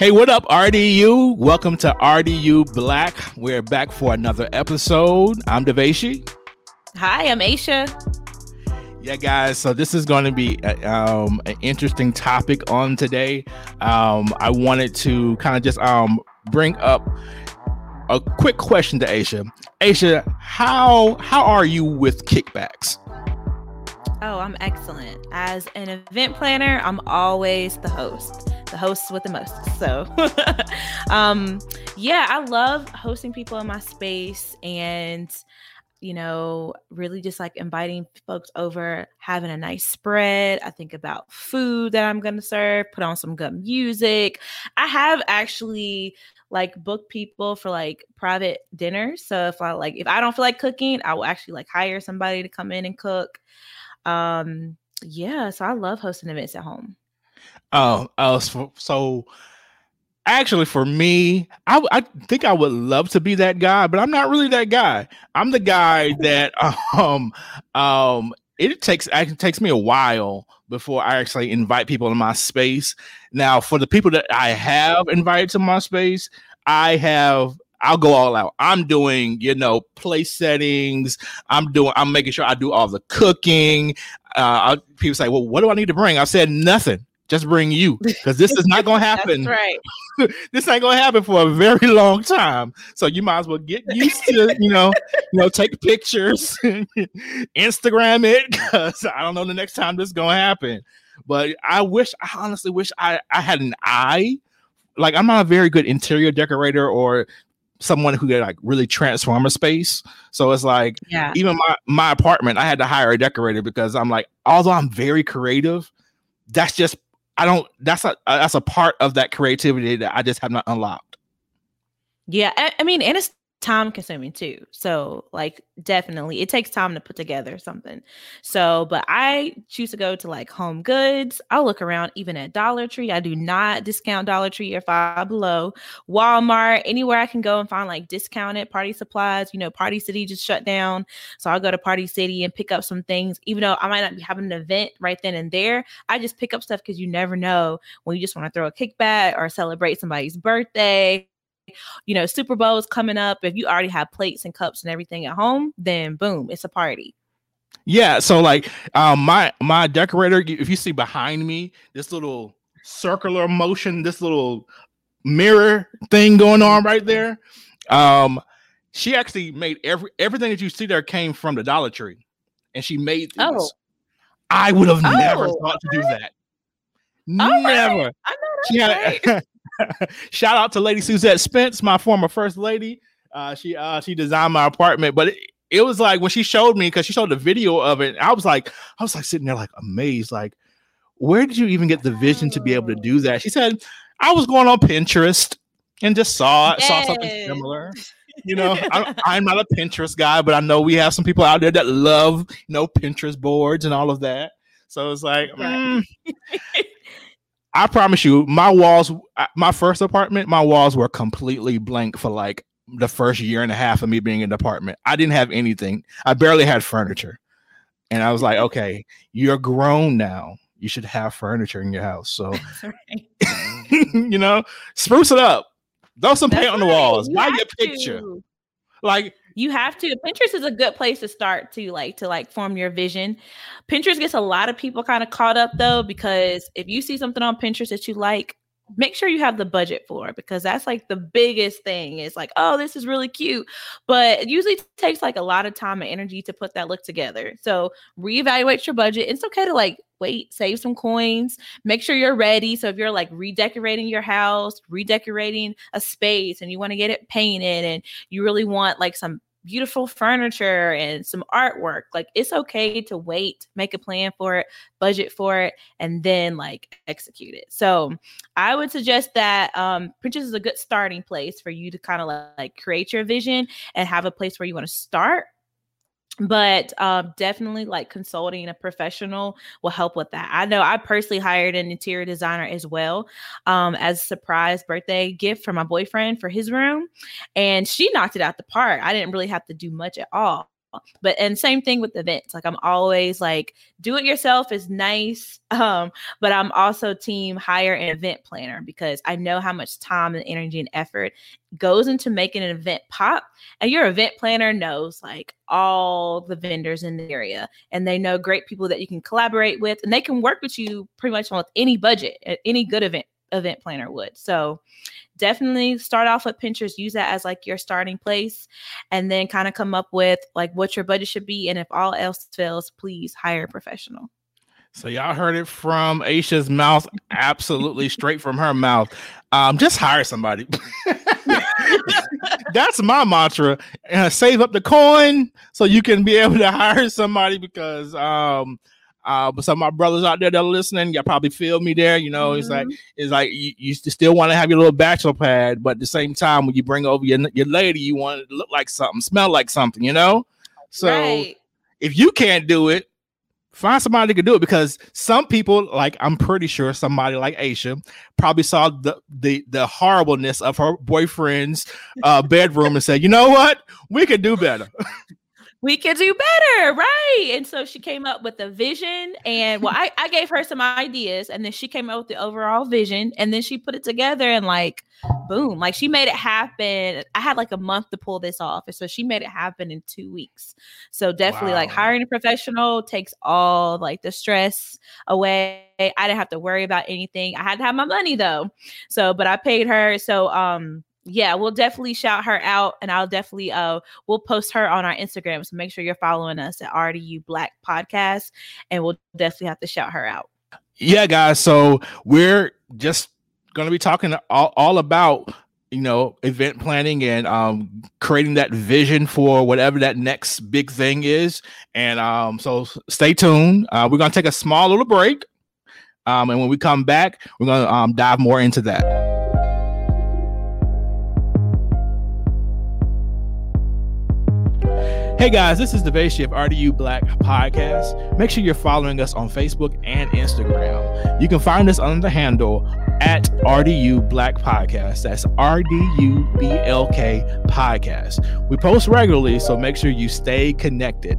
Hey, what up, RDU? Welcome to RDU Black. We're back for another episode. I'm Devashi. Hi, I'm Aisha. Yeah, guys. So this is going to be uh, um, an interesting topic on today. Um, I wanted to kind of just um, bring up a quick question to Aisha. Aisha, how how are you with kickbacks? Oh, I'm excellent. As an event planner, I'm always the host the host with the most. So, um, yeah, I love hosting people in my space and, you know, really just like inviting folks over, having a nice spread. I think about food that I'm going to serve, put on some good music. I have actually like book people for like private dinners. So if I like if I don't feel like cooking, I will actually like hire somebody to come in and cook. Um yeah, so I love hosting events at home. Oh, uh, so, so actually for me I, I think i would love to be that guy but i'm not really that guy i'm the guy that um um it takes it takes me a while before i actually invite people in my space now for the people that i have invited to my space i have I'll go all out. I'm doing, you know, place settings. I'm doing. I'm making sure I do all the cooking. Uh, I, people say, "Well, what do I need to bring?" I said nothing just bring you because this is not going to happen. right. this ain't going to happen for a very long time. So you might as well get used to, you know, you know, take pictures, Instagram it because I don't know the next time this is going to happen. But I wish, I honestly wish I I had an eye. Like I'm not a very good interior decorator or someone who could like really transform a space. So it's like, yeah. even my my apartment, I had to hire a decorator because I'm like, although I'm very creative, that's just I don't. That's a that's a part of that creativity that I just have not unlocked. Yeah, I, I mean, and it's time consuming too. So, like, definitely, it takes time to put together something. So, but I choose to go to like Home Goods. I'll look around even at Dollar Tree. I do not discount Dollar Tree or Five Below, Walmart, anywhere I can go and find like discounted party supplies. You know, Party City just shut down. So, I'll go to Party City and pick up some things, even though I might not be having an event right then and there. I just pick up stuff because you never know when you just want to throw a kickback or celebrate somebody's birthday you know, Super Bowl is coming up. If you already have plates and cups and everything at home, then boom, it's a party. Yeah, so like um my my decorator, if you see behind me, this little circular motion, this little mirror thing going on right there. Um she actually made every everything that you see there came from the Dollar Tree. And she made these. Oh. I would have oh, never thought to do that. All never. Right. She had, Shout out to Lady Suzette Spence, my former first lady. Uh, she uh, she designed my apartment, but it, it was like when she showed me because she showed the video of it. I was like, I was like sitting there like amazed, like, where did you even get the vision to be able to do that? She said, I was going on Pinterest and just saw yes. saw something similar. You know, I, am not a Pinterest guy, but I know we have some people out there that love, you know, Pinterest boards and all of that. So it's like, mm, I promise you, my walls, my first apartment, my walls were completely blank for like the first year and a half of me being in the apartment. I didn't have anything. I barely had furniture. And I was like, okay, you're grown now. You should have furniture in your house. So, you know, spruce it up. Throw some That's paint on the walls. Buy your picture. To. Like you have to. Pinterest is a good place to start to like to like form your vision. Pinterest gets a lot of people kind of caught up though because if you see something on Pinterest that you like, make sure you have the budget for it because that's like the biggest thing is like oh this is really cute. But it usually takes like a lot of time and energy to put that look together. So reevaluate your budget. It's okay to like wait save some coins. Make sure you're ready. So if you're like redecorating your house redecorating a space and you want to get it painted and you really want like some beautiful furniture and some artwork. Like it's okay to wait, make a plan for it, budget for it, and then like execute it. So I would suggest that um, Pinterest is a good starting place for you to kind of like create your vision and have a place where you want to start but um, definitely like consulting a professional will help with that. I know I personally hired an interior designer as well um, as a surprise birthday gift for my boyfriend for his room, and she knocked it out the park. I didn't really have to do much at all. But and same thing with events like i'm always like do it yourself is nice um but i'm also team hire an event planner because i know how much time and energy and effort goes into making an event pop and your event planner knows like all the vendors in the area and they know great people that you can collaborate with and they can work with you pretty much on any budget at any good event event planner would so definitely start off with Pinterest, use that as like your starting place, and then kind of come up with like what your budget should be. And if all else fails, please hire a professional. So y'all heard it from Aisha's mouth, absolutely straight from her mouth. Um, just hire somebody. That's my mantra. Uh, save up the coin so you can be able to hire somebody because um uh, but some of my brothers out there that are listening, y'all probably feel me there. You know, mm-hmm. it's like mm-hmm. it's like you, you still want to have your little bachelor pad, but at the same time, when you bring over your your lady, you want it to look like something, smell like something. You know, so right. if you can't do it, find somebody that can do it because some people, like I'm pretty sure somebody like Aisha, probably saw the the the horribleness of her boyfriend's uh, bedroom and said, you know what, we could do better. we could do better, right? And so she came up with a vision, and well, I, I gave her some ideas, and then she came up with the overall vision, and then she put it together, and like, boom, like she made it happen. I had like a month to pull this off, and so she made it happen in two weeks. So definitely, wow. like hiring a professional takes all like the stress away. I didn't have to worry about anything. I had to have my money though, so but I paid her. So um yeah, we'll definitely shout her out and I'll definitely uh we'll post her on our Instagram. So make sure you're following us at RDU Black Podcast and we'll definitely have to shout her out. Yeah, guys. So we're just gonna be talking all, all about you know event planning and um creating that vision for whatever that next big thing is and um so stay tuned uh we're gonna take a small little break um and when we come back we're gonna um dive more into that Hey guys, this is Devashi of RDU Black Podcast. Make sure you're following us on Facebook and Instagram. You can find us under the handle at RDU Black Podcast. That's RDU BLK Podcast. We post regularly, so make sure you stay connected.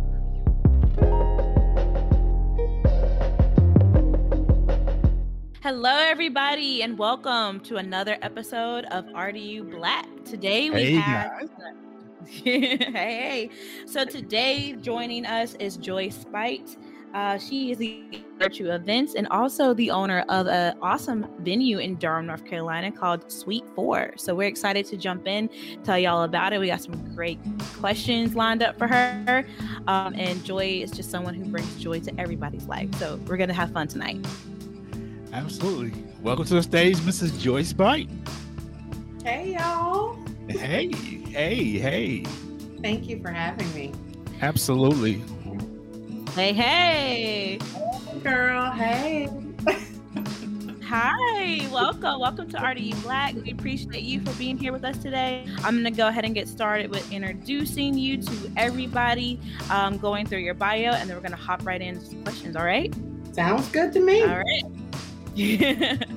Hello, everybody, and welcome to another episode of RDU Black. Today we hey have. Guys hey, so today joining us is Joy Spight. Uh, she is the virtue events and also the owner of an awesome venue in Durham, North Carolina called Sweet Four. So we're excited to jump in, tell y'all about it. We got some great questions lined up for her. Um, and Joy is just someone who brings joy to everybody's life. So we're gonna have fun tonight. Absolutely. Welcome to the stage, Mrs. Joy Spight. Hey y'all. Hey, hey, hey. Thank you for having me. Absolutely. Hey, hey. Girl, hey. Hi, welcome. Welcome to RDU Black. We appreciate you for being here with us today. I'm going to go ahead and get started with introducing you to everybody, um, going through your bio, and then we're going to hop right into some questions. All right? Sounds good to me. All right.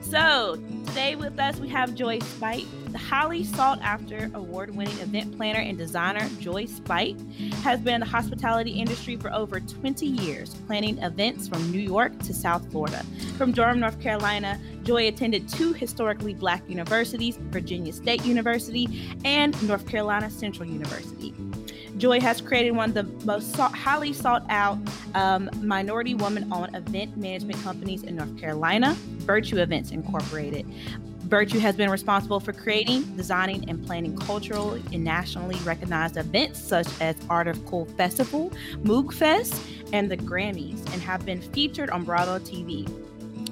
so, today with us, we have Joy Spight. The highly sought after award winning event planner and designer Joy Spight has been in the hospitality industry for over 20 years, planning events from New York to South Florida. From Durham, North Carolina, Joy attended two historically black universities, Virginia State University and North Carolina Central University. Joy has created one of the most sought, highly sought out um, minority woman owned event management companies in North Carolina, Virtue Events Incorporated. Virtue has been responsible for creating, designing, and planning cultural and nationally recognized events such as Art of Cool Festival, Moogfest, and the Grammys, and have been featured on Bravo TV.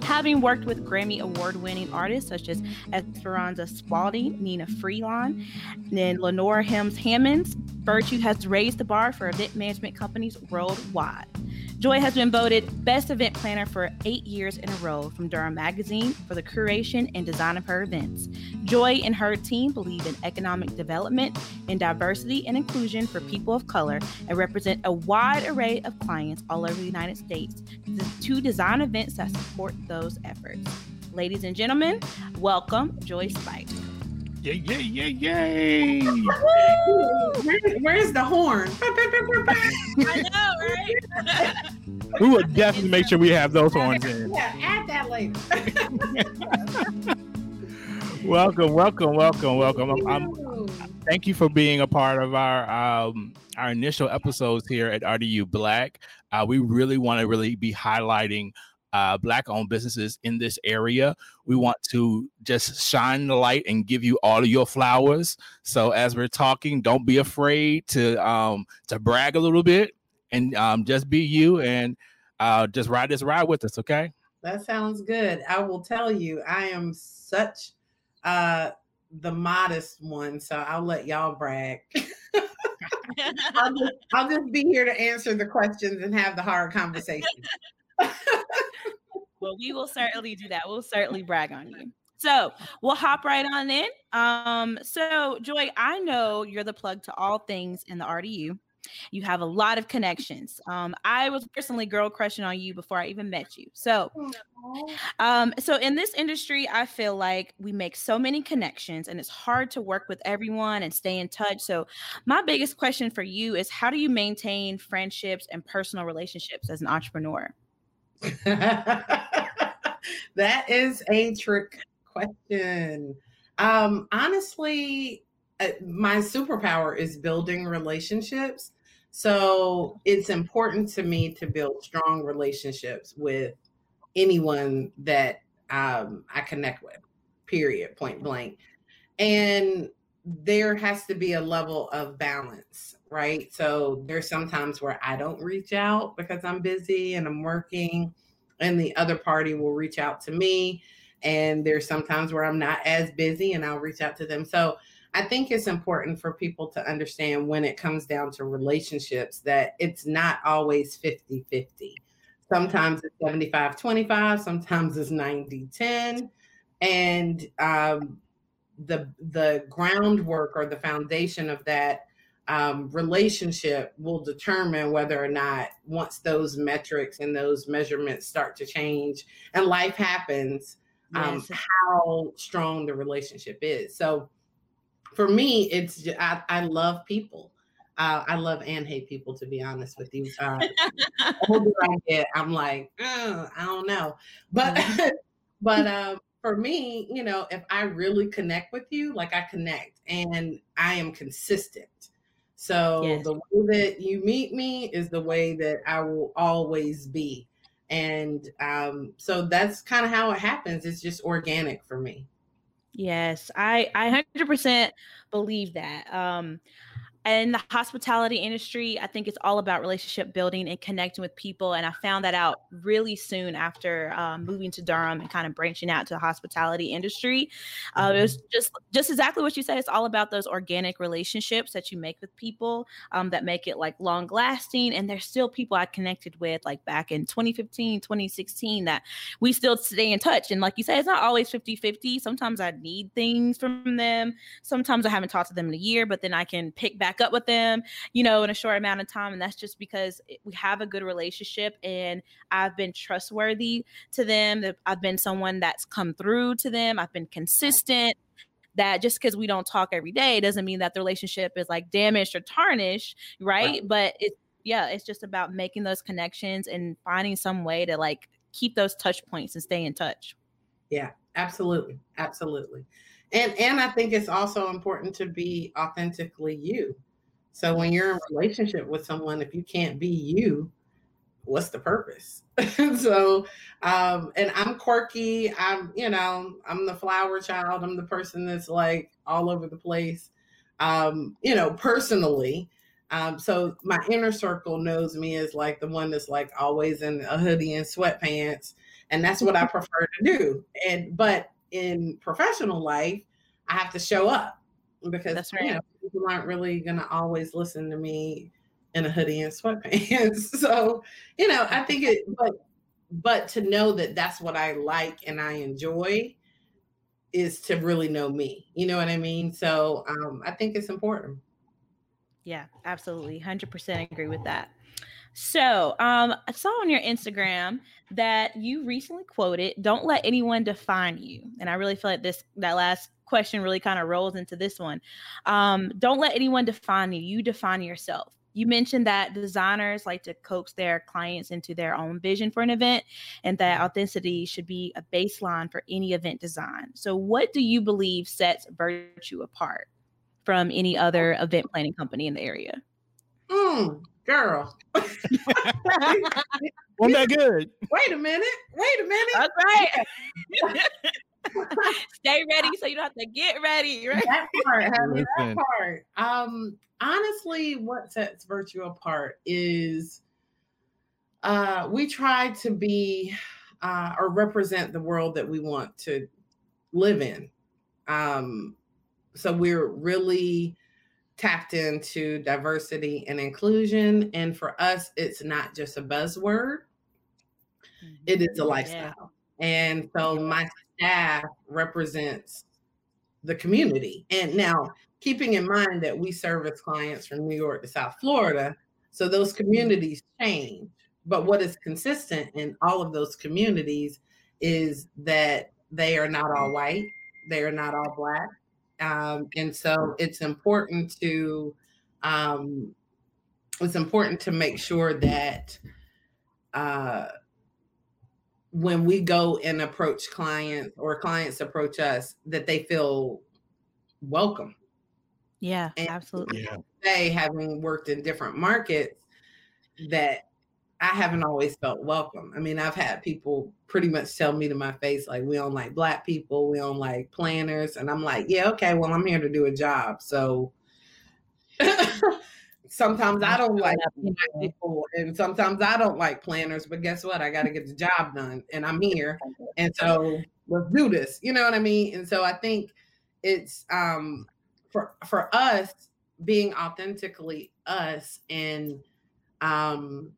Having worked with Grammy award winning artists such as Esperanza Spalding, Nnenna Freelon, and Lenora Helms Hammonds, Virtue has raised the bar for event management companies worldwide. Joy has been voted Best Event Planner for eight years in a row from Durham Magazine for the curation and design of her events. Joy and her team believe in economic development and diversity and inclusion for people of color and represent a wide array of clients all over the United States to design events that support those efforts. Ladies and gentlemen, welcome Joy Spight. Yeah, yay, yay, yay! Where, where's the horn? I know, right? we will definitely make sure we have those horns in. Yeah, add that later. welcome, welcome, welcome, welcome. I'm, I'm, thank you for being a part of our um, our initial episodes here at RDU Black. Uh, we really want to really be highlighting uh, black owned businesses in this area. We want to just shine the light and give you all of your flowers. So as we're talking, don't be afraid to um, to brag a little bit and um, just be you and uh, just ride this ride with us. Okay. That sounds good. I will tell you, I am such uh, the modest one, so I'll let y'all brag. I'll, just, I'll just be here to answer the questions and have the hard conversation. Well, we will certainly do that. We'll certainly brag on you. So we'll hop right on in. Um, so Joy, I know you're the plug to all things in the RDU. You have a lot of connections. Um, I was personally girl crushing on you before I even met you. So, um, so in this industry, I feel like we make so many connections, and it's hard to work with everyone and stay in touch. So, my biggest question for you is, how do you maintain friendships and personal relationships as an entrepreneur? that is a trick question. Um, honestly, uh, my superpower is building relationships. So it's important to me to build strong relationships with anyone that um, I connect with, period, point blank. And there has to be a level of balance, right? So there's sometimes where I don't reach out because I'm busy and I'm working, and the other party will reach out to me. And there's sometimes where I'm not as busy and I'll reach out to them. So I think it's important for people to understand when it comes down to relationships that it's not always 50 50. Sometimes it's 75 25, sometimes it's 90 10. And um, the, the groundwork or the foundation of that um, relationship will determine whether or not once those metrics and those measurements start to change and life happens, um, yes. how strong the relationship is. So for me, it's I, I love people. Uh, I love and hate people, to be honest with you. Uh, older I get, I'm like, I don't know, but but um, for me, you know, if I really connect with you, like I connect, and I am consistent. So yes. the way that you meet me is the way that I will always be, and um, so that's kind of how it happens. It's just organic for me. Yes, I I 100% believe that. Um in the hospitality industry, I think it's all about relationship building and connecting with people. And I found that out really soon after um, moving to Durham and kind of branching out to the hospitality industry. Uh, mm-hmm. It was just just exactly what you said. It's all about those organic relationships that you make with people um, that make it like long lasting. And there's still people I connected with like back in 2015, 2016 that we still stay in touch. And like you said, it's not always 50 50. Sometimes I need things from them. Sometimes I haven't talked to them in a year, but then I can pick back back up with them, you know, in a short amount of time. And that's just because we have a good relationship and I've been trustworthy to them. I've been someone that's come through to them. I've been consistent. That just because we don't talk every day doesn't mean that the relationship is like damaged or tarnished, right? right. But it's yeah, it's just about making those connections and finding some way to like keep those touch points and stay in touch. Yeah, absolutely. Absolutely. And and I think it's also important to be authentically you. So when you're in relationship with someone, if you can't be you, what's the purpose? so, um, and I'm quirky. I'm, you know, I'm the flower child. I'm the person that's like all over the place. Um, you know, personally. Um, so my inner circle knows me as like the one that's like always in a hoodie and sweatpants, and that's what I prefer to do. And but in professional life, I have to show up because that's right. You know, people aren't really going to always listen to me in a hoodie and sweatpants. so, you know, I think it, but, but to know that that's what I like and I enjoy is to really know me. You know what I mean? So, um, I think it's important. Yeah, absolutely. 100% agree with that. So, um, I saw on your Instagram that you recently quoted, "Don't let anyone define you," and I really feel like this that last question really kind of rolls into this one. Um, don't let anyone define you. You define yourself. You mentioned that designers like to coax their clients into their own vision for an event and that authenticity should be a baseline for any event design. So, what do you believe sets Virtue apart from any other event planning company in the area? Mm, girl. Wasn't that good? Wait a minute. Wait a minute. That's right. Stay ready so you don't have to get ready. Right? That part, honey, that part. Um, honestly, what sets Virtue apart is uh, we try to be uh, or represent the world that we want to live in. Um, so we're really tapped into diversity and inclusion. And for us, it's not just a buzzword, it is a mm-hmm. lifestyle. And so my staff represents the community. And now, keeping in mind that we service clients from New York to South Florida, so those mm-hmm. communities change. But what is consistent in all of those communities is that they are not all white, they are not all black. Um, and so it's important to um, it's important to make sure that uh, when we go and approach clients or clients approach us that they feel welcome Yeah, And- absolutely. Yeah. say having worked in different markets that I haven't always felt welcome. I mean, I've had people pretty much tell me to my face, like, we don't like black people, we don't like planners. And I'm like, yeah, okay, well, I'm here to do a job. So sometimes I don't like black people and sometimes I don't like planners, but guess what? I got to get the job done and I'm here. And so let's do this. You know what I mean? And so I think it's um for for us being authentically us and um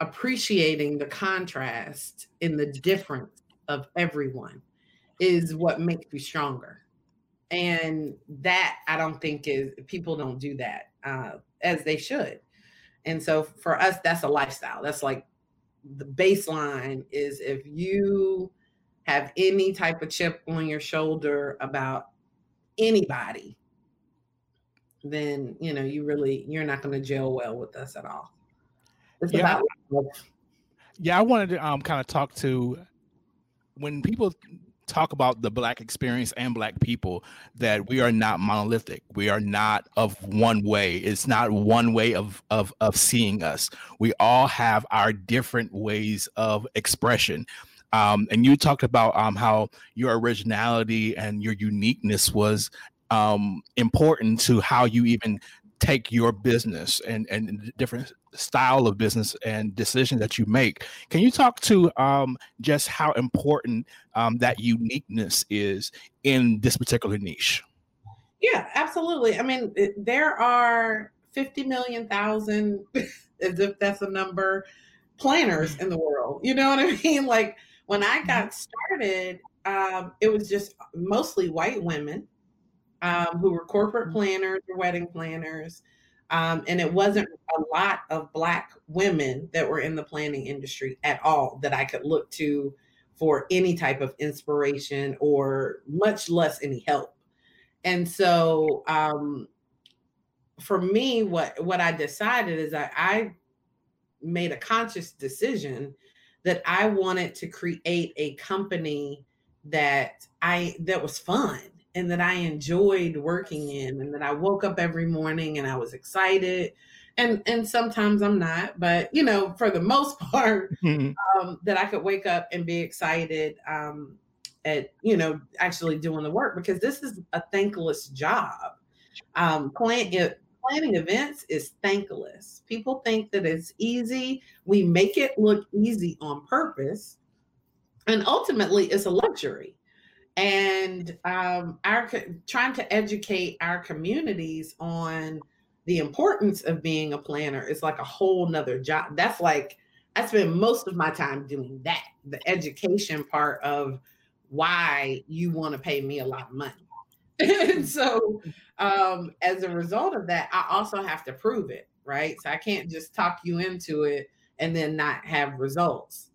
appreciating the contrast in the difference of everyone is what makes you stronger. And that i don't think is people don't do that uh, as they should. And so for us that's a lifestyle. That's like the baseline is if you have any type of chip on your shoulder about anybody then you know you really you're not going to gel well with us at all it's Yeah. about. Yeah, I wanted to um kind of talk to when people talk about the black experience and black people that we are not monolithic. We are not of one way. It's not one way of of of seeing us. We all have our different ways of expression. Um, and you talked about um, how your originality and your uniqueness was um, important to how you even take your business and and different style of business and decisions that you make. Can you talk to um, just how important um, that uniqueness is in this particular niche? Yeah, absolutely. I mean, there are 50 million thousand, as if that's a number, planners in the world. You know what I mean? Like when I got started, um, it was just mostly white women um, who were corporate planners or wedding planners. Um, and it wasn't a lot of Black women that were in the planning industry at all that I could look to for any type of inspiration or much less any help. And so um, for me, what what I decided is that I made a conscious decision that I wanted to create a company that I that was fun and that I enjoyed working in and that I woke up every morning and I was excited and and sometimes I'm not but you know for the most part um, that I could wake up and be excited um, at you know actually doing the work because this is a thankless job. Um, plan, it, planning events is thankless. People think that it's easy. We make it look easy on purpose, and ultimately, it's a luxury. And um, our trying to educate our communities on the importance of being a planner is like a whole nother job. That's like I spend most of my time doing that, the education part of why you want to pay me a lot of money. and so, um, as a result of that, I also have to prove it, right? So I can't just talk you into it and then not have results.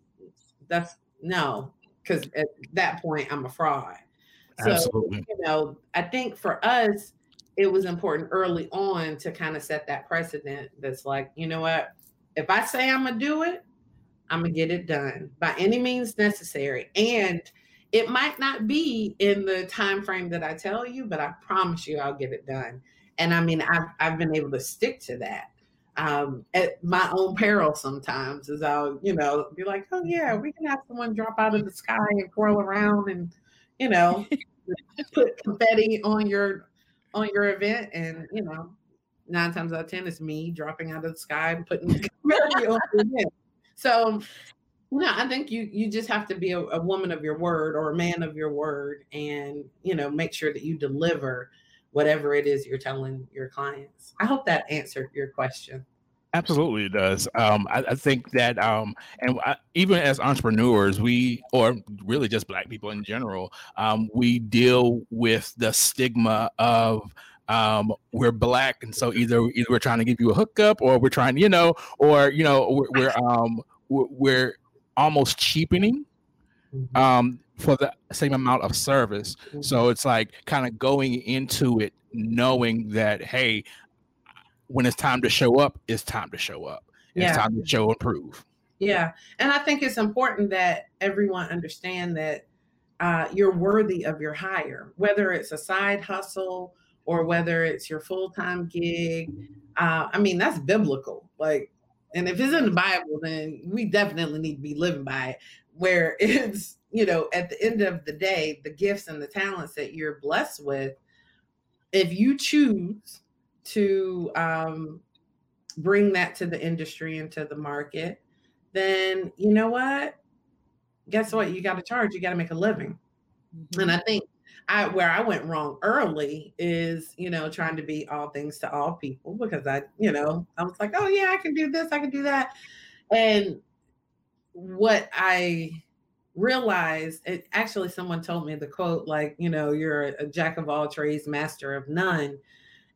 That's no, because at that point, I'm a fraud. So, Absolutely. you know, I think for us, it was important early on to kind of set that precedent that's like, you know what? If I say I'm going to do it, I'm going to get it done by any means necessary. And it might not be in the time frame that I tell you, but I promise you I'll get it done. And I mean, I've, I've been able to stick to that um, at my own peril sometimes as I'll, you know, be like, oh yeah, we can have someone drop out of the sky and twirl around and, you know, put confetti on your on your event. And you know, nine times out of ten it's me dropping out of the sky and putting confetti on the event. So no, I think you you just have to be a, a woman of your word or a man of your word and you know make sure that you deliver whatever it is you're telling your clients. I hope that answered your question. Absolutely, it does. Um, I, I, think that, um, and I, even as entrepreneurs, we, or really just Black people in general, um, we deal with the stigma of um, we're Black, and so either either we're trying to give you a hookup, or we're trying, you know, or you know, we're we're, um, we're, we're almost cheapening mm-hmm. um, for the same amount of service. Mm-hmm. So it's like kind of going into it knowing that, hey, when it's time to show up, it's time to show up. Yeah. It's time to show and prove. Yeah. And I think it's important that everyone understand that uh, you're worthy of your hire, whether it's a side hustle or whether it's your full time gig. Uh, I mean, that's biblical. Like, and if it's in the Bible, then we definitely need to be living by it. Where it's, you know, at the end of the day, the gifts and the talents that you're blessed with, if you choose to um, bring that to the industry and to the market, then you know what? Guess what? You got to charge. You got to make a living. Mm-hmm. And I think I where I went wrong early is, you know, trying to be all things to all people because I, you know, I was like, oh yeah, I can do this, I can do that. And what I realized, it, actually, someone told me the quote, like, you know, you're a, jack of all trades, master of none.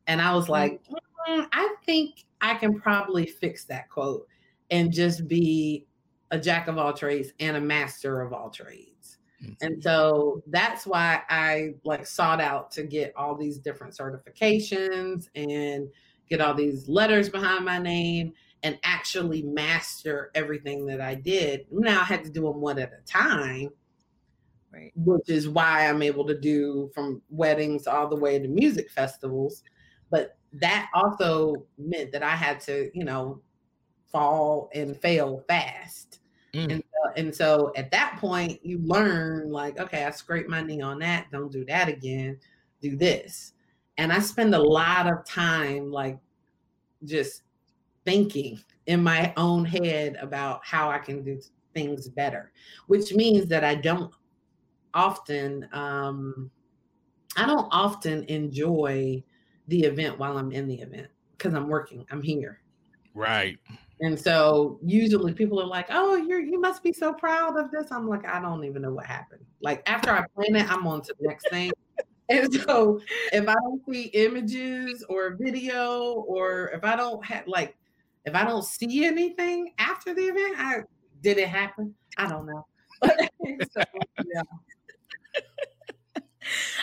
And I was like, mm, I think I can probably fix that quote and just be a jack of all trades and a master of all trades. Mm-hmm. And so that's why I like sought out to get all these different certifications and get all these letters behind my name and actually master everything that I did. Now I had to do them one at a time. Right. Which is why I'm able to do from weddings all the way to music festivals but that also meant that I had to, you know, fall and fail fast. Mm. And, so, and so at that point, you learn like, okay, I scraped my knee on that. Don't do that again. Do this. And I spend a lot of time like just thinking in my own head about how I can do things better, which means that I don't often, um, I don't often enjoy the event while I'm in the event because I'm working. I'm here. Right. And so usually people are like, "Oh, you're you must be so proud of this." I'm like, I don't even know what happened. Like after I plan it, I'm on to the next thing. and so if I don't see images or video, or if I don't have like, if I don't see anything after the event, I did it happen? I don't know. so, yeah.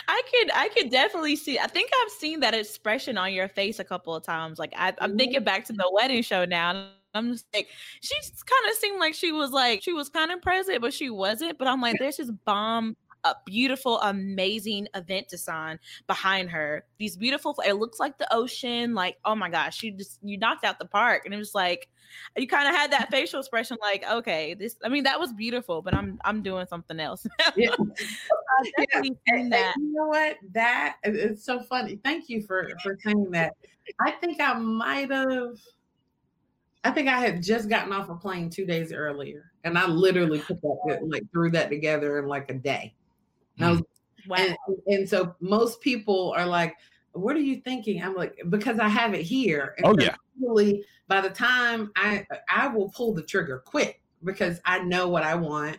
I could I could definitely see. I think I've seen that expression on your face a couple of times. Like I, am mm-hmm. thinking back to the wedding show now. I'm just like, she kind of seemed like she was like she was kind of present, but she wasn't. But I'm like, there's this bomb a beautiful, amazing event design behind her. These beautiful, it looks like the ocean. Like, oh my gosh, you just you knocked out the park, and it was like you kind of had that facial expression, like, okay, this. I mean, that was beautiful, but I'm I'm doing something else. yeah. yeah. And, that. And you know what? That it's so funny. Thank you for for saying that. I think I might have. I think I had just gotten off a plane two days earlier, and I literally put that like threw that together in like a day. Mm. wow. And, and, so most people are like, what are you thinking? I'm like, because I have it here. And oh, yeah. Really, by the time I I will pull the trigger quick because I know what I want.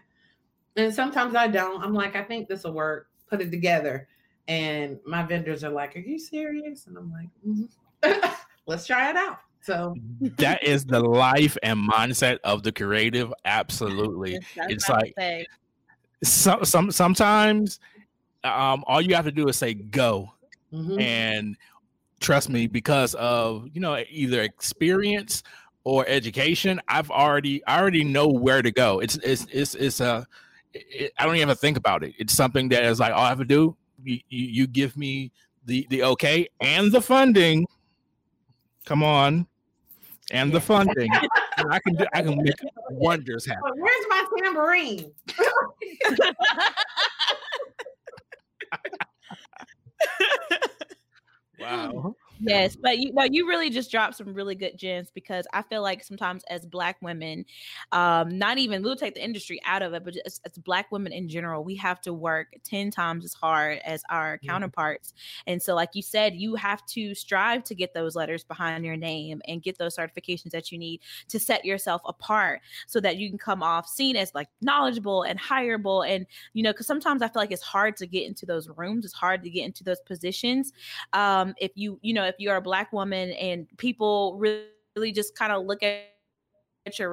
And sometimes I don't. I'm like, I think this will work. Put it together. And my vendors are like, Are you serious? And I'm like, mm-hmm. Let's try it out. So that is the life and mindset of the creative. Absolutely. it's like some some sometimes um, all you have to do is say go, Mhm. and trust me, because of you know either experience or education, I've already I already know where to go. It's it's it's it's a it, I don't even have to think about it. It's something that is like all I have to do. You, you, you give me the the okay and the funding. Come on, and the funding. and I can do, I can make wonders happen. But where's my tambourine? Wow. Uh-huh. Yes, but you know, you really just dropped some really good gems because I feel like sometimes as black women, um, not even we'll take the industry out of it, but as, as black women in general, we have to work 10 times as hard as our Mhm. counterparts. And so, like you said, you have to strive to get those letters behind your name and get those certifications that you need to set yourself apart so that you can come off seen as like knowledgeable and hireable. And you know, because sometimes I feel like it's hard to get into those rooms, it's hard to get into those positions um, if you you know if you're a black woman and people really, just kind of look at, at your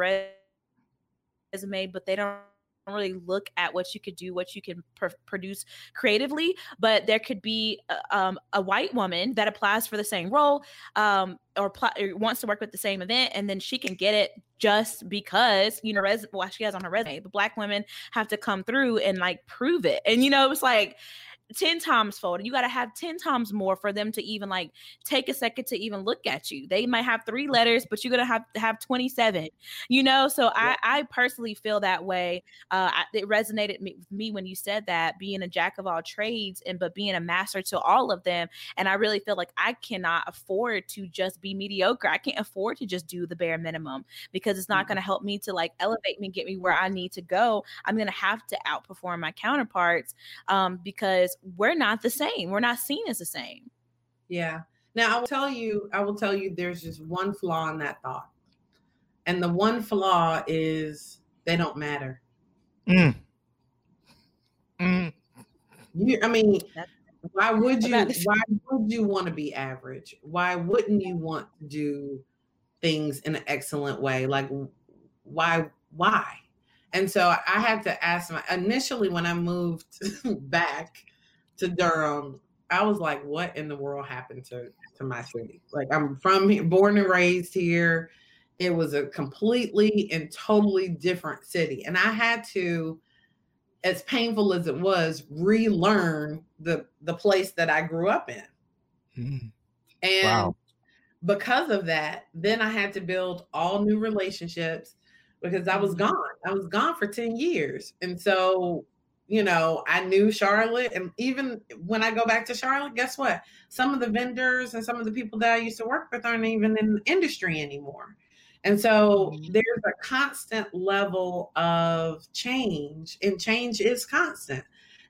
resume but they don't really look at what you could do what you can pr- produce creatively but there could be a, um, a white woman that applies for the same role um, or, pl- or wants to work with the same event and then she can get it just because you know res- what she has on her resume but black women have to come through and like prove it. And you know it's like 10 times fold and you got to have 10 times more for them to even like take a second to even look at you. They might have three letters but you're gonna have to have 27 you know? So i i personally feel that way uh I, it resonated me, with me when you said that being a jack of all trades and but being a master to all of them and i really feel like i cannot afford to just be mediocre. I can't afford to just do the bare minimum because it's not Mhm. going to help me to like elevate me get me where i need to go. I'm going to have to outperform my counterparts um, because we're not the same. We're not seen as the same. Yeah. Now I will tell you, I will tell you there's just one flaw in that thought. And the one flaw is they don't matter. Mm. Mm. You I mean, why would you why would you want to be average? Why wouldn't you want to do things in an excellent way? Like why why? And so I had to ask my initially when I moved back to Durham, I was like, what in the world happened to, to my city? Like I'm from here, born and raised here. It was a completely and totally different city. And I had to, as painful as it was, relearn the the place that I grew up in. Mm. And Wow. because of that, then I had to build all new relationships because I was Mhm. gone. I was gone for 10 years. And so, you know, I knew Charlotte. And even when I go back to Charlotte, guess what? Some of the vendors and some of the people that I used to work with aren't even in the industry anymore. And so Mhm. there's a constant level of change, and change is constant.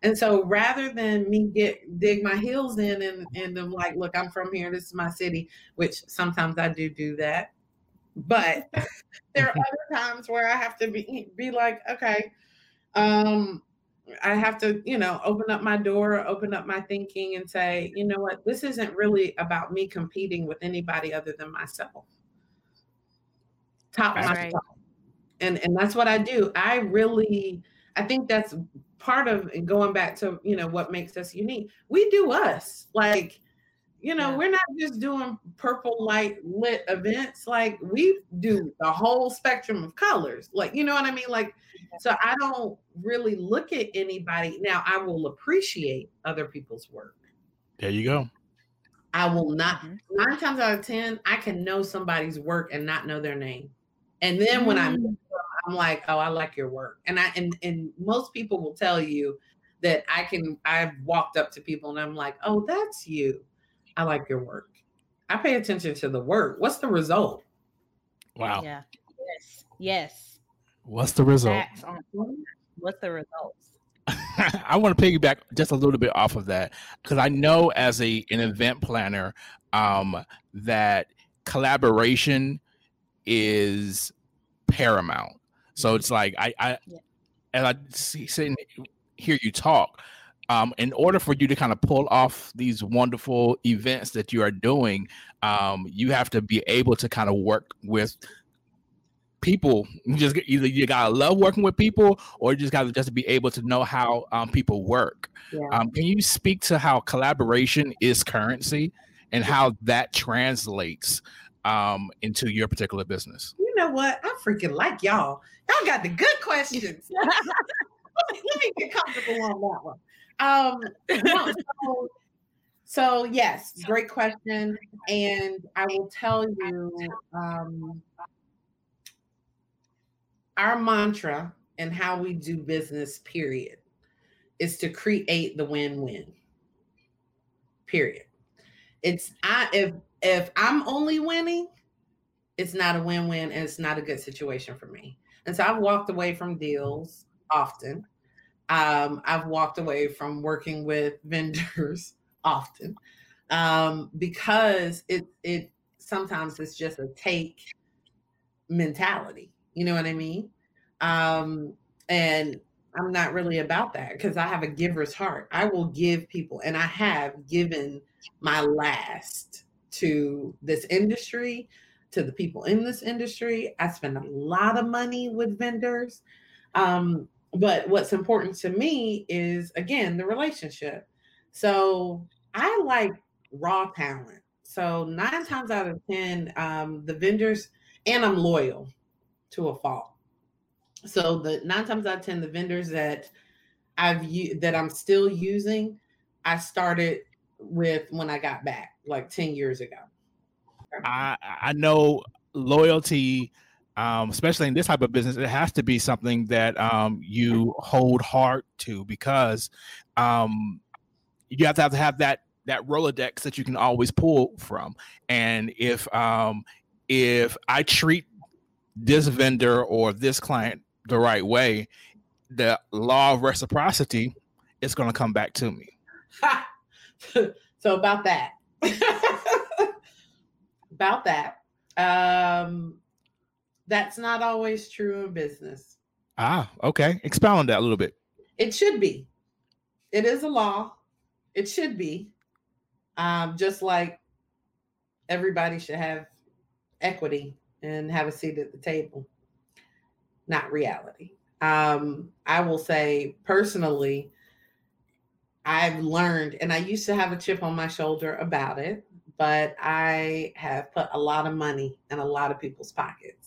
And so rather than me get dig my heels in and, and I'm like, look, I'm from here, this is my city, which sometimes I do do that. But there are other times where I have to be be like, okay, um, I have to, you know, open up my door, open up my thinking and say, you know what, this isn't really about me competing with anybody other than myself. Top myself. right. And and that's what I do. I really I think that's part of going back to, you know, what makes us unique. We do us. Like you know, Yeah. we're not just doing purple light lit events. Like we do the whole spectrum of colors. Like, you know what I mean? Like, so I don't really look at anybody. Now I will appreciate other people's work. There you go. I will not Mhm. nine times out of ten, I can know somebody's work and not know their name. And then when I Mm. meet them, I'm like, oh, I like your work. And I and and most people will tell you that I can I've walked up to people and I'm like, oh, that's you. I like your work. I pay attention to the work. What's the result? Wow. Yeah. Yes. Yes. What's the result? What's the results? I want to piggyback just a little bit off of that because I know as a an event planner um, that collaboration is paramount. So it's like I, I Yeah. as I see, sit and hear you talk. Um, in order for you to kind of pull off these wonderful events that you are doing, um, you have to be able to kind of work with people. You just either you gotta love working with people, or you just gotta just be able to know how um, people work. Yeah. Um, can you speak to how collaboration is currency and how that translates um, into your particular business? You know what? I freaking like y'all. Y'all got the good questions. Let me get comfortable on that one. Um, no, so, so, yes, great question, and I will tell you, um, our mantra and how we do business. Period, is to create the win-win. Period. It's I if if I'm only winning, it's not a win-win and it's not a good situation for me. And so I've walked away from deals often. Um, I've walked away from working with vendors often um, because it it sometimes it's just a take mentality. You know what I mean? Um, and I'm not really about that because I have a giver's heart. I will give people, and I have given my last to this industry, to the people in this industry. I spend a lot of money with vendors. Um, but what's important to me is, again, the relationship. So I like raw talent. So nine times out of 10, um, the vendors, and I'm loyal to a fault. So the nine times out of 10, the vendors that I've that I'm still using, I started with when I got back like 10 years ago. I I know loyalty, um, especially in this type of business, it has to be something that um, you hold hard to because um, you have to have to have that that Rolodex that you can always pull from. And if um, if I treat this vendor or this client the right way, the law of reciprocity is going to come back to me. so about that. about that. Um, that's not always true in business. Ah, okay. Expound on that a little bit. It should be. It is a law. It should be. Um, just like everybody should have equity and have a seat at the table. Not reality. Um, I will say personally, I've learned, and I used to have a chip on my shoulder about it, but I have put a lot of money in a lot of people's pockets,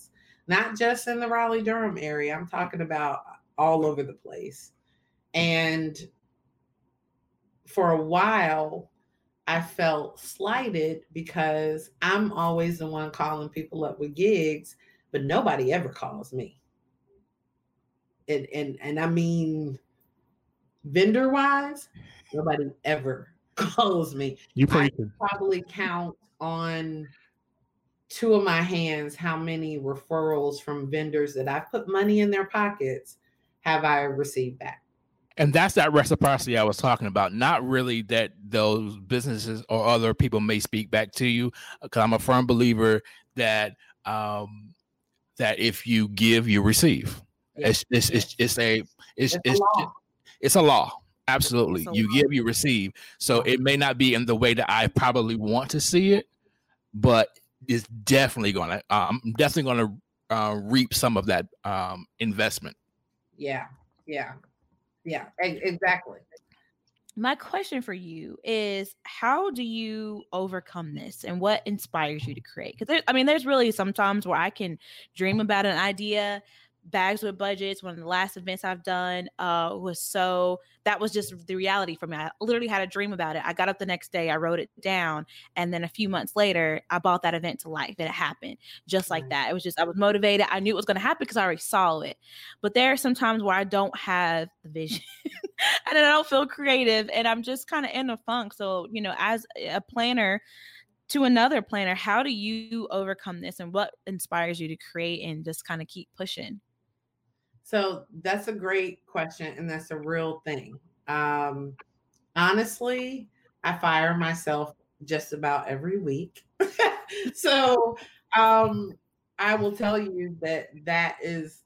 not just in the Raleigh Durham area. I'm talking about all over the place. And for a while, I felt slighted because I'm always the one calling people up with gigs, but nobody ever calls me. And and and I mean vendor wise, nobody ever calls me. You probably probably count on two of my hands how many referrals from vendors that I've put money in their pockets have I received back and that's that reciprocity I was talking about. Not really that those businesses or other people may speak back to you, because I'm a firm believer that um, that if you give, you receive. Yeah. It's, it's, it's it's a it's it's it's, a law. It's a law. Absolutely, a you law. give, you receive. So it may not be in the way that I probably want to see it, but it's definitely gonna. I'm um, definitely gonna uh, reap some of that um, investment. Yeah, yeah. Yeah, exactly. My question for you is how do you overcome this and what inspires you to create? Because I mean, there's really sometimes where I can dream about an idea bags with budgets one of the last events i've done uh was so that was just the reality for me. I literally had a dream about it. I got up the next day i wrote it down and then a few months later i bought that event to life. And it happened just like that. It was just i was motivated. I knew it was going to happen because i already saw it. But there are some times where i don't have the vision and i don't feel creative and i'm just kind of in a funk. So you know as a planner to another planner how do you overcome this and what inspires you to create and just kind of keep pushing so that's a great question, and that's a real thing. Um, honestly, I fire myself just about every week. so um, I will tell you that that is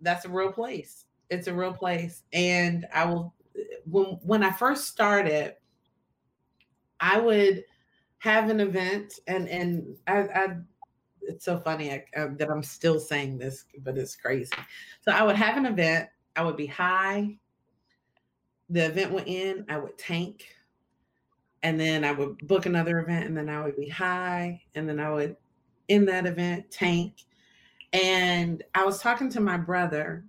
that's a real place. It's a real place, and I will when when I first started, I would have an event, and and I, I it's so funny I, uh, that I'm still saying this, but it's crazy. So I would have an event, I would be high. The event would end, I would tank, and then I would book another event, and then I would be high, and then I would in that event tank. And I was talking to my brother,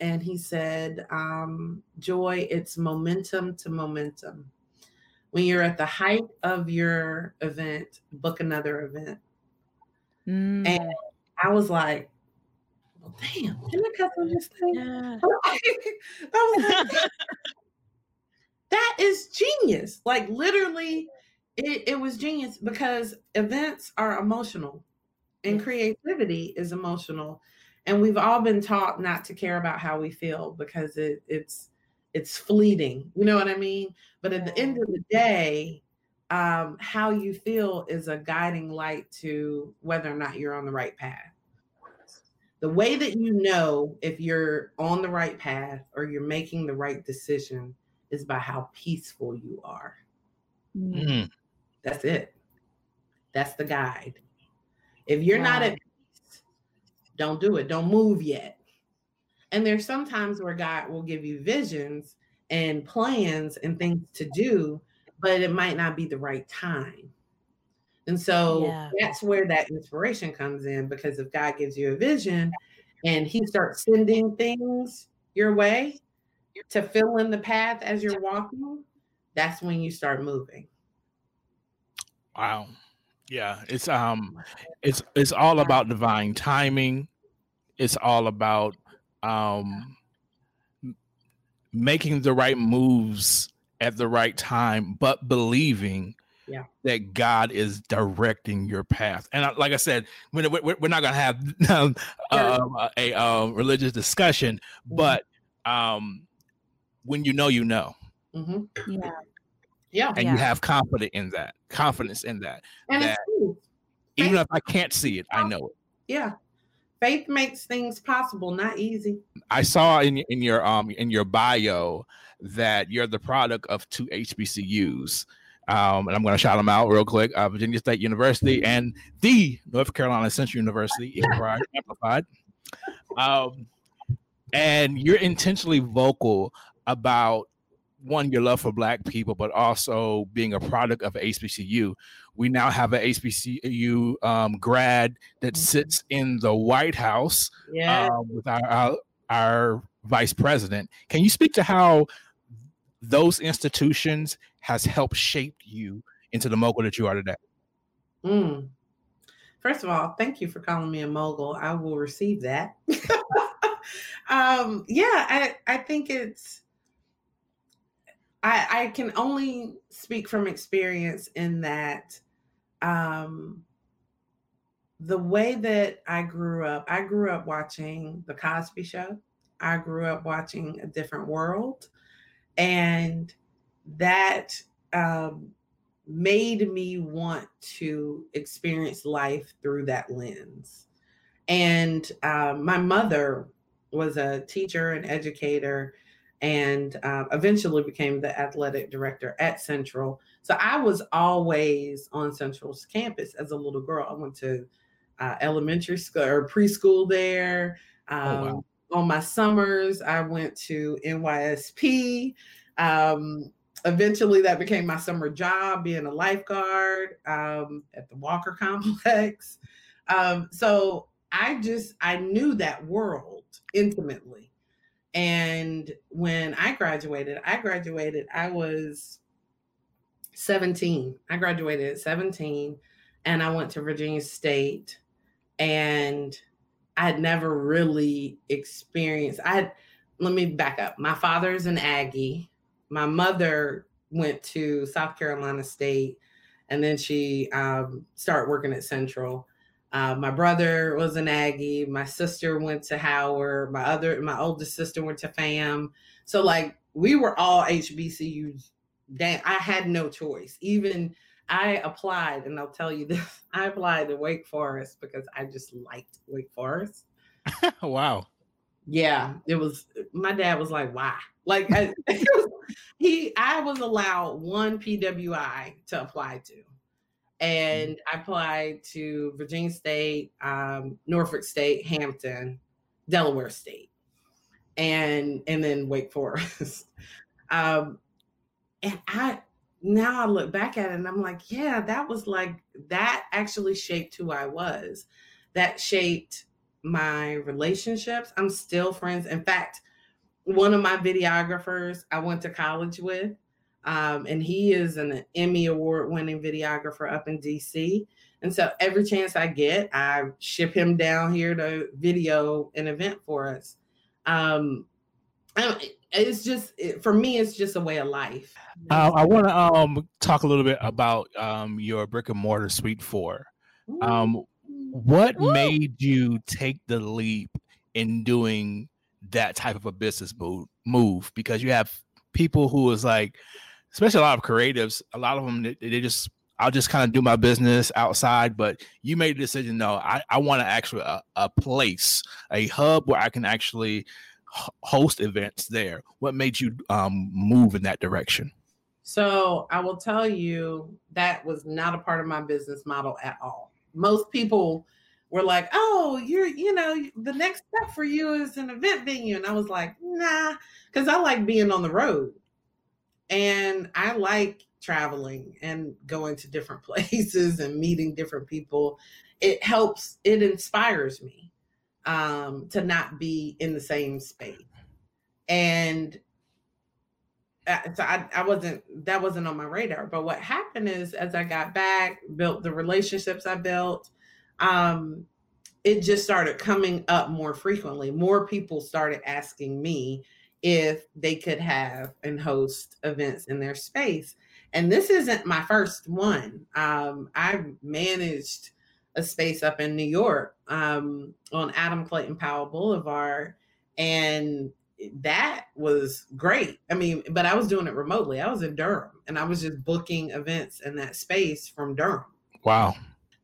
and he said, um, Joy, it's momentum to momentum. When you're at the height of your event, book another event. Mm. And I was like, well, damn, can I cut on this thing? Yeah. like, that is genius. Like literally, it, it was genius because events are emotional and creativity is emotional and we've all been taught not to care about how we feel because it, it's it's fleeting you know what i mean but at the end of the day um, how you feel is a guiding light to whether or not you're on the right path the way that you know if you're on the right path or you're making the right decision is by how peaceful you are mm. that's it that's the guide if you're wow. not at peace, don't do it. Don't move yet. And there's sometimes where God will give you visions and plans and things to do, but it might not be the right time. And so yeah. that's where that inspiration comes in because if God gives you a vision and he starts sending things your way to fill in the path as you're walking, that's when you start moving. Wow. Yeah, it's um it's it's all about divine timing. It's all about um making the right moves at the right time, but believing yeah. that God is directing your path. And like I said, we're, we're not going to have um, uh, a, a, religious discussion, mm-hmm. but um, when you know, you know. Mm-hmm. Yeah. Yeah. And yeah. you have confidence in that, confidence in that. And that even if I can't see it, I know it. Yeah. Faith makes things possible, not easy. I saw in in your um in your bio that you're the product of two HBCUs. Um, and I'm going to shout them out real quick: uh, Virginia State University and the North Carolina Central University, amplified. Um, and you're intentionally vocal about one your love for black people but also being a product of hbcu we now have an hbcu um, grad that mm-hmm. sits in the white house yeah. uh, with our, our, our vice president can you speak to how those institutions has helped shape you into the mogul that you are today mm. first of all thank you for calling me a mogul i will receive that um, yeah I, I think it's I, I can only speak from experience in that um, the way that I grew up, I grew up watching The Cosby Show. I grew up watching A Different World. And that um, made me want to experience life through that lens. And uh, my mother was a teacher and educator and uh, eventually became the athletic director at Central. So I was always on Central's campus as a little girl. I went to uh, elementary school or preschool there. Um, oh, wow. On my summers, I went to NYSP. Um, eventually, that became my summer job, being a lifeguard um, at the Walker Complex. Um, so I just I knew that world intimately. And when I graduated, I graduated, I was 17. I graduated at 17 and I went to Virginia State and I had never really experienced I had let me back up. My father's an Aggie. My mother went to South Carolina State and then she um, started working at Central. Uh, my brother was an Aggie. My sister went to Howard. My other, my oldest sister went to FAM. So like we were all HBCUs. Damn, I had no choice. Even I applied, and I'll tell you this: I applied to Wake Forest because I just liked Wake Forest. wow. Yeah, it was. My dad was like, "Why?" Like I, was, he, I was allowed one PWI to apply to and I applied to Virginia State, um, Norfolk State, Hampton, Delaware State, and and then Wake Forest. um, and I now I look back at it and I'm like, yeah, that was like that actually shaped who I was. That shaped my relationships. I'm still friends. In fact, one of my videographers I went to college with, um, and he is an Emmy award winning videographer up in DC. And so every chance I get, I ship him down here to video an event for us. Um, it's just for me, it's just a way of life. Uh, I want to um, talk a little bit about um, your brick and mortar Suite Four. Um, what Ooh. made you take the leap in doing that type of a business move? Move because you have people who is like especially a lot of creatives, a lot of them they, they just I'll just kind of do my business outside. But you made a decision. No, I, I want to actually a, a, place, a hub where I can actually host events there. What made you um, move in that direction? So I will tell you that was not a part of my business model at all. Most people were like, "Oh, you're, you know, the next step for you is an event venue," and I was like, "Nah," because I like being on the road. And I like traveling and going to different places and meeting different people. It helps, it inspires me um, to not be in the same space. And uh, so I, I wasn't that wasn't on my radar. But what happened is as I got back, built the relationships I built, um, it just started coming up more frequently. More people started asking me if they could have and host events in their space. And this isn't my first one. Um, I've managed a space up in New York um, on Adam Clayton Powell Boulevard. And that was great. I mean, but I was doing it remotely. I was in Durham and I was just booking events in that space from Durham. Wow.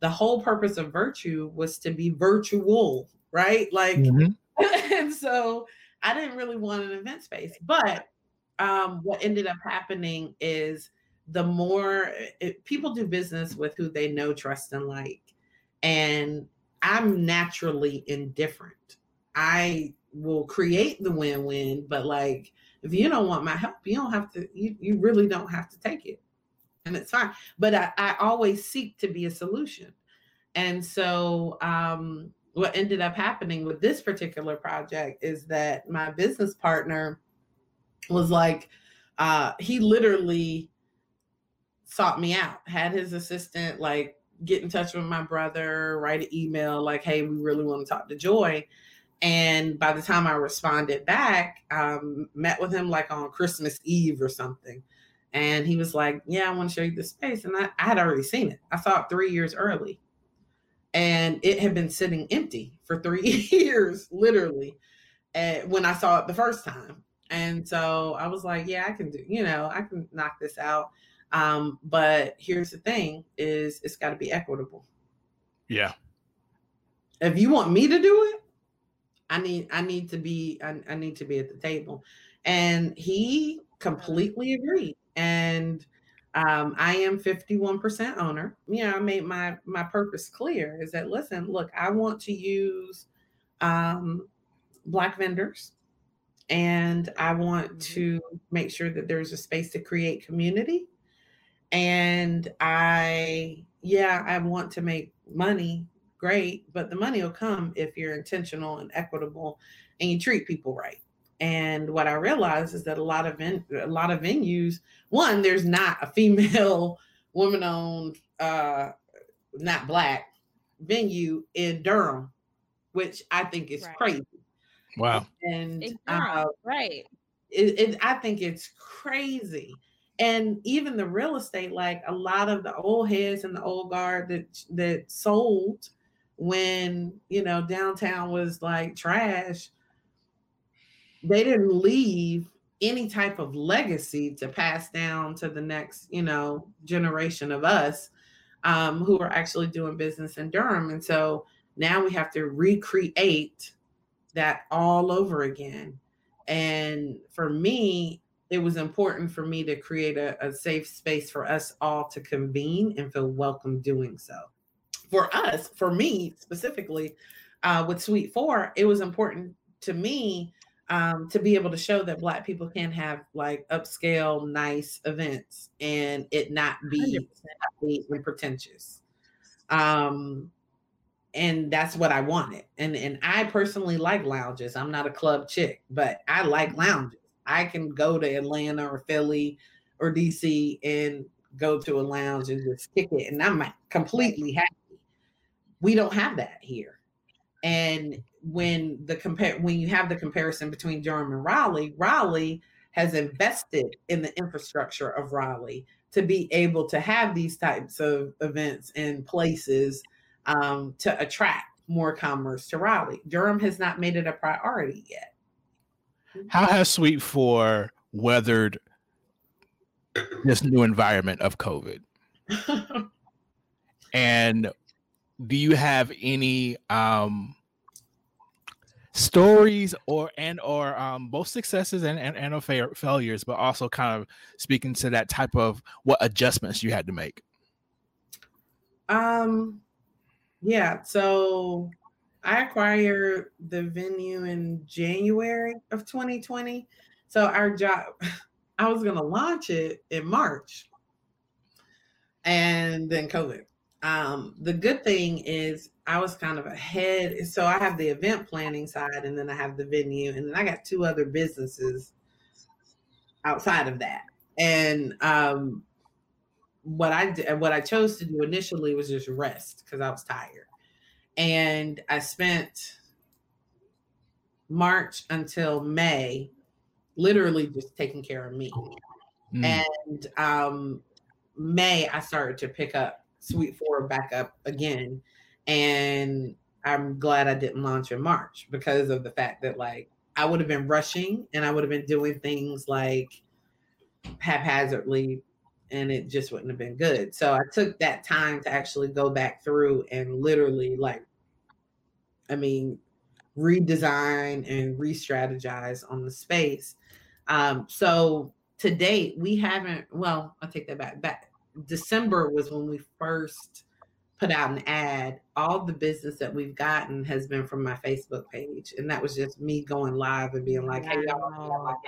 The whole purpose of virtue was to be virtual, right? Like, mm-hmm. and so I didn't really want an event space. But um, what ended up happening is the more it, people do business with who they know, trust, and like. And I'm naturally indifferent. I will create the win win, but like, if you don't want my help, you don't have to, you, you really don't have to take it. And it's fine. But I, I always seek to be a solution. And so um, what ended up happening with this particular project is that my business partner was like, uh, he literally sought me out, had his assistant like get in touch with my brother, write an email like, hey, we really want to talk to Joy. And by the time I responded back, um, met with him like on Christmas Eve or something. And he was like, Yeah, I want to show you the space. And I, I had already seen it. I saw it three years early and it had been sitting empty for three years, literally, uh, when I saw it the first time. And so I was like, yeah, I can do, you know, I can knock this out. Um, but here's the thing is it's got to be equitable. Yeah. If you want me to do it, I need I need to be I, I need to be at the table. And he completely agreed. And um, I am 51% owner. You know, I made my my purpose clear is that listen, look, I want to use um, black vendors and I want mm-hmm. to make sure that there's a space to create community. And I, yeah, I want to make money, great, but the money will come if you're intentional and equitable and you treat people right. And what I realized is that a lot of ven- a lot of venues, one, there's not a female woman-owned, uh, not black venue in Durham, which I think is right. crazy. Wow. And uh, right. It, it, I think it's crazy. And even the real estate, like a lot of the old heads and the old guard that that sold when you know downtown was like trash they didn't leave any type of legacy to pass down to the next, you know, generation of us um, who are actually doing business in Durham. And so now we have to recreate that all over again. And for me, it was important for me to create a, a safe space for us all to convene and feel welcome doing so. For us, for me specifically, uh, with Suite Four, it was important to me um, to be able to show that Black people can have like upscale, nice events and it not be and pretentious. Um, and that's what I wanted. And and I personally like lounges. I'm not a club chick, but I like lounges. I can go to Atlanta or Philly or DC and go to a lounge and just kick it, and I'm completely happy. We don't have that here. And when the compare when you have the comparison between Durham and Raleigh, Raleigh has invested in the infrastructure of Raleigh to be able to have these types of events and places um, to attract more commerce to Raleigh. Durham has not made it a priority yet. How has Suite Four weathered this new environment of COVID? and do you have any um, stories or and or um, both successes and and, and fa- failures, but also kind of speaking to that type of what adjustments you had to make? Um, yeah. So I acquired the venue in January of 2020. So our job, I was going to launch it in March, and then COVID. Um, the good thing is I was kind of ahead. So I have the event planning side, and then I have the venue, and then I got two other businesses outside of that. And um, what I did, what I chose to do initially was just rest because I was tired, and I spent March until May literally just taking care of me. Mm. And um, May I started to pick up Suite Four back up again, and I'm glad I didn't launch in March because of the fact that like I would have been rushing and I would have been doing things like haphazardly and it just wouldn't have been good. So I took that time to actually go back through and literally like I mean redesign and re-strategize on the space. Um, so to date, we haven't well, I'll take that back. Back December was when we first put out an ad. All the business that we've gotten has been from my Facebook page. And that was just me going live and being like, hey, y'all,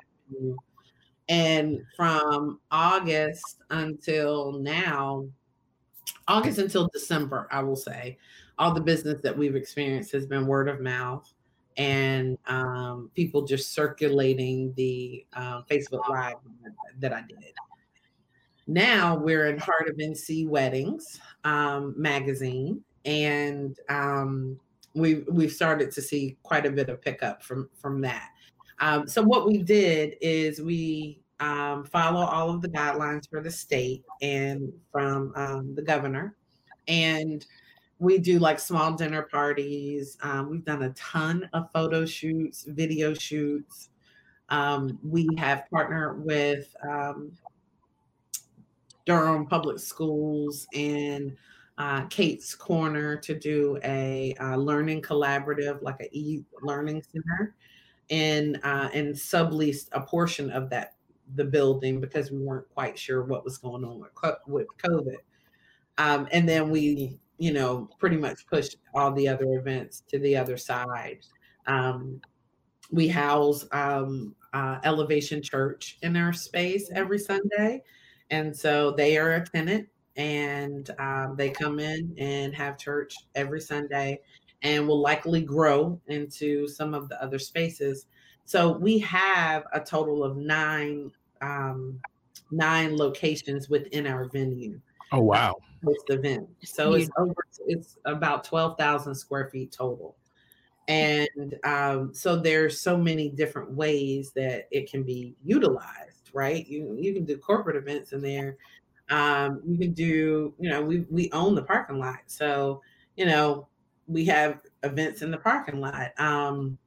and from August until now, August until December, I will say, all the business that we've experienced has been word of mouth and um, people just circulating the uh, Facebook Live that I did. Now we're in Heart of NC Weddings um, magazine, and um, we we've started to see quite a bit of pickup from from that. Um, so what we did is we um, follow all of the guidelines for the state and from the governor, and we do like small dinner parties. Um, we've done a ton of photo shoots, video shoots. Um, we have partnered with um, Durham Public Schools and uh, Kate's Corner to do a uh, learning collaborative, like a e-learning center, and uh, and subleased a portion of that the building because we weren't quite sure what was going on with with COVID. Um, and then we, you know, pretty much pushed all the other events to the other side. Um, we house um, uh, Elevation Church in our space every Sunday and so they are a tenant and um, they come in and have church every Sunday and will likely grow into some of the other spaces. So we have a total of nine um, nine locations within our venue. Oh wow! Post event, so it's over. It's about twelve thousand square feet total, and um, so there's so many different ways that it can be utilized right? You you can do corporate events in there. Um, you can do, you know, we we own the parking lot, so you know we have events in the parking lot. Um,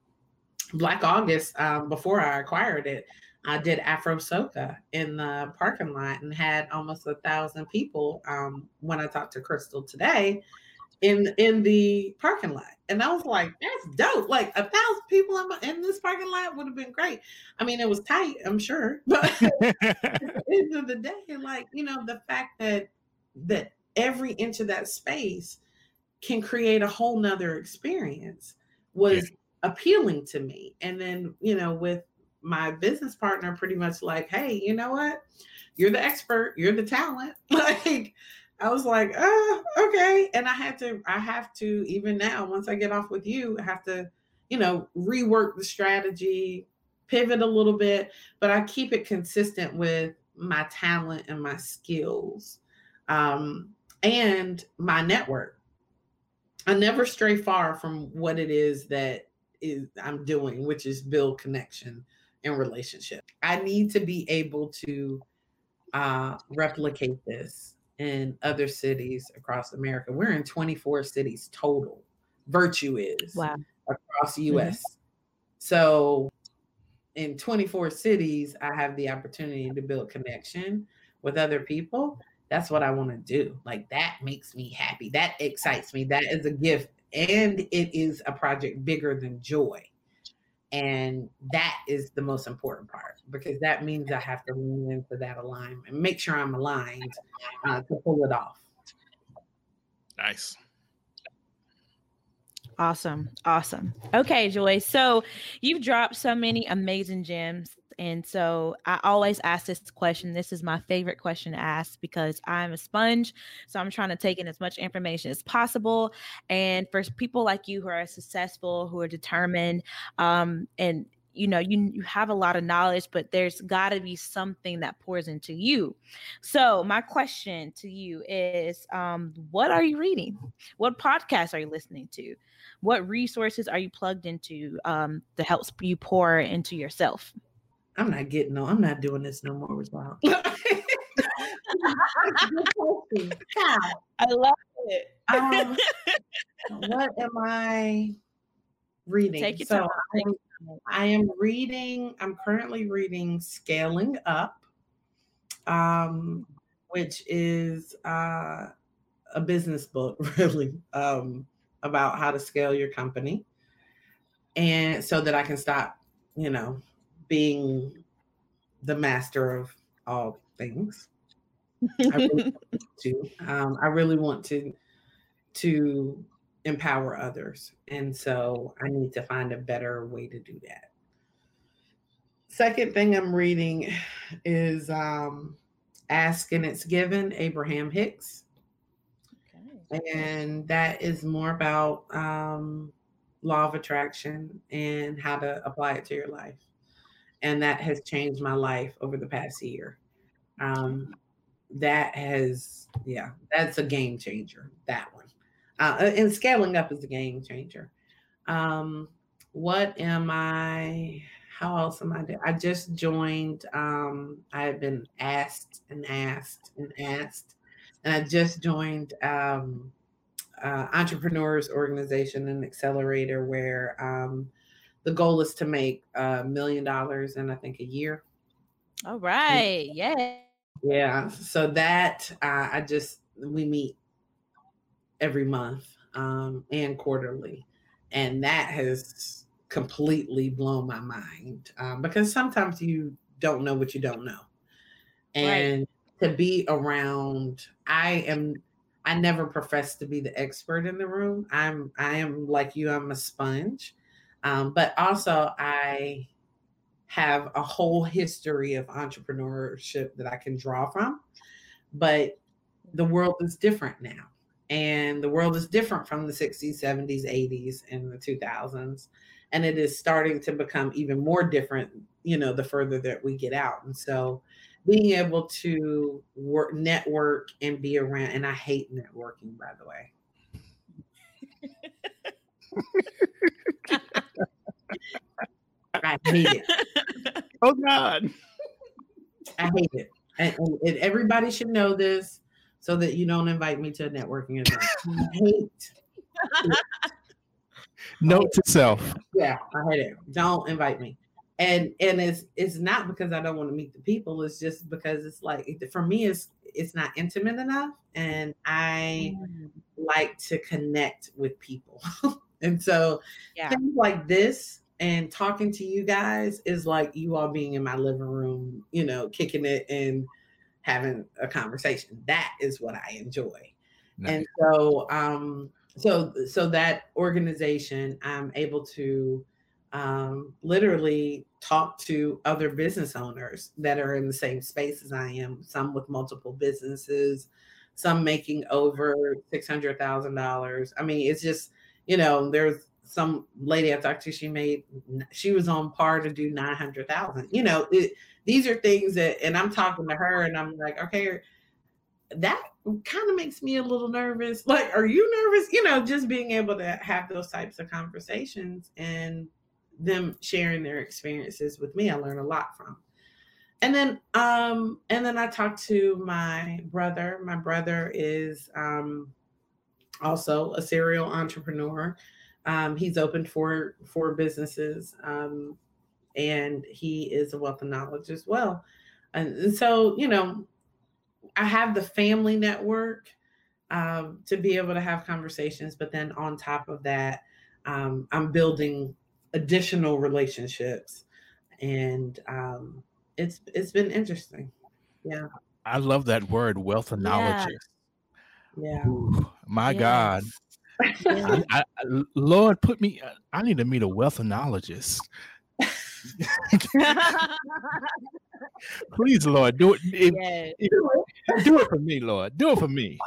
Black August, um, before I acquired it, I did Afro Soca in the parking lot and had almost a thousand people. Um, when I talked to Crystal today, in in the parking lot. And I was like, that's dope. Like a thousand people in, in this parking lot would have been great. I mean, it was tight, I'm sure. But at the end of the day, like, you know, the fact that that every inch of that space can create a whole nother experience was yeah. appealing to me. And then, you know, with my business partner pretty much like, hey, you know what? You're the expert, you're the talent. like I was like, oh, okay. And I had to, I have to, even now, once I get off with you, I have to, you know, rework the strategy, pivot a little bit, but I keep it consistent with my talent and my skills um, and my network. I never stray far from what it is that is I'm doing, which is build connection and relationship. I need to be able to uh, replicate this in other cities across America. We're in 24 cities total. Virtue is wow. across the US. Mm-hmm. So in 24 cities, I have the opportunity to build connection with other people. That's what I want to do. Like that makes me happy. That excites me. That is a gift. And it is a project bigger than joy. And that is the most important part because that means I have to lean into that alignment and make sure I'm aligned uh, to pull it off. Nice. Awesome. Awesome. Okay, Joy. So you've dropped so many amazing gems. And so I always ask this question. This is my favorite question to ask because I'm a sponge. So I'm trying to take in as much information as possible. And for people like you who are successful, who are determined, um, and you know you you have a lot of knowledge but there's got to be something that pours into you so my question to you is um what are you reading what podcasts are you listening to what resources are you plugged into um that helps you pour into yourself i'm not getting no i'm not doing this no more as well i love it um, what am i reading Take your so time. I am reading, I'm currently reading Scaling Up, um, which is uh, a business book, really, um, about how to scale your company. And so that I can stop, you know, being the master of all things. I really want to. Um, I really want to to empower others. And so I need to find a better way to do that. Second thing I'm reading is um, Ask and It's Given, Abraham Hicks. Okay. And that is more about um, law of attraction and how to apply it to your life. And that has changed my life over the past year. Um, that has, yeah, that's a game changer, that one. Uh, uh, and scaling up is a game changer. Um, what am I? How else am I doing? I just joined. Um, I have been asked and asked and asked, and I just joined um, uh, Entrepreneurs Organization and Accelerator, where um, the goal is to make a million dollars in I think a year. All right. Yeah. Yeah. So that uh, I just we meet every month um, and quarterly. And that has completely blown my mind um, because sometimes you don't know what you don't know. And right. to be around, I am. I never profess to be the expert in the room. I'm. I am like you. I'm a sponge, um, but also I have a whole history of entrepreneurship that I can draw from. But the world is different now. And the world is different from the 60s 70s 80s and the 2000s and it is starting to become even more different you know the further that we get out. And so being able to work network and be around and i hate networking by the way i hate it oh god i hate it and, and everybody should know this so that you don't invite me to a networking event. I hate. Note to self. Yeah, I hate it. Don't invite me. And and it's it's not because I don't want to meet the people. It's just because it's like for me, it's it's not intimate enough and i mm. like to connect with people and so yeah. things like this and talking to you guys is like you all being in my living room you know kicking it and having a conversation that is what i enjoy nice. and so um so so that organization i'm able to um, literally talk to other business owners that are in the same space as I am, some with multiple businesses, some making over $600,000. I mean, it's just, you know, there's some lady I talked to, she made, she was on par to do 900,000. You know, it, these are things that, and I'm talking to her and I'm like, okay, that kind of makes me a little nervous. Like, are you nervous? You know, just being able to have those types of conversations and them sharing their experiences with me, I learn a lot from. And then, um, and then I talked to my brother. My brother is um, also a serial entrepreneur. Um, he's opened for for businesses, um, and he is a wealth of knowledge as well. And, and so, you know, I have the family network um, to be able to have conversations, but then on top of that, um, I'm building additional relationships and um it's it's been interesting yeah i love that word wealth of knowledge yeah, yeah. Ooh, my yes. god I, I, lord put me i need to meet a wealth of knowledge please lord do it, yes. do it for me lord do it for me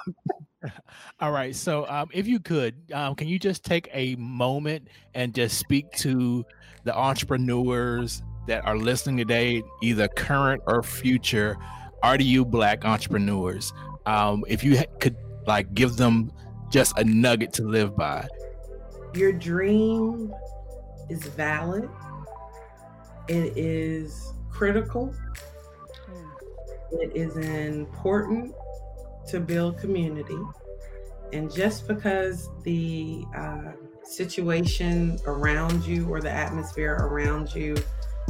all right. So, um, if you could, um, can you just take a moment and just speak to the entrepreneurs that are listening today, either current or future? RDU Black entrepreneurs. Um, if you could, like, give them just a nugget to live by. Your dream is valid. It is critical. It is important to build community. And just because the uh, situation around you or the atmosphere around you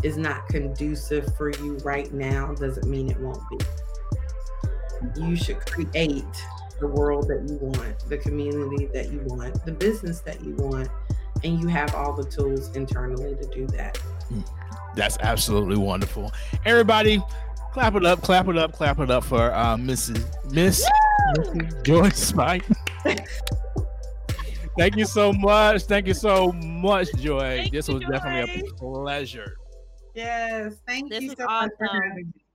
is not conducive for you right now doesn't mean it won't be. You should create the world that you want, the community that you want, the business that you want, and you have all the tools internally to do that. Hmm. That's absolutely wonderful. Everybody, clap it up, clap it up, clap it up for uh, Mrs. Miss Mrs. Joy Spight. Thank you so much. Thank you so much, Joy. Thank this was Joy. definitely a pleasure. Yes, thank this you so awesome. much for having me.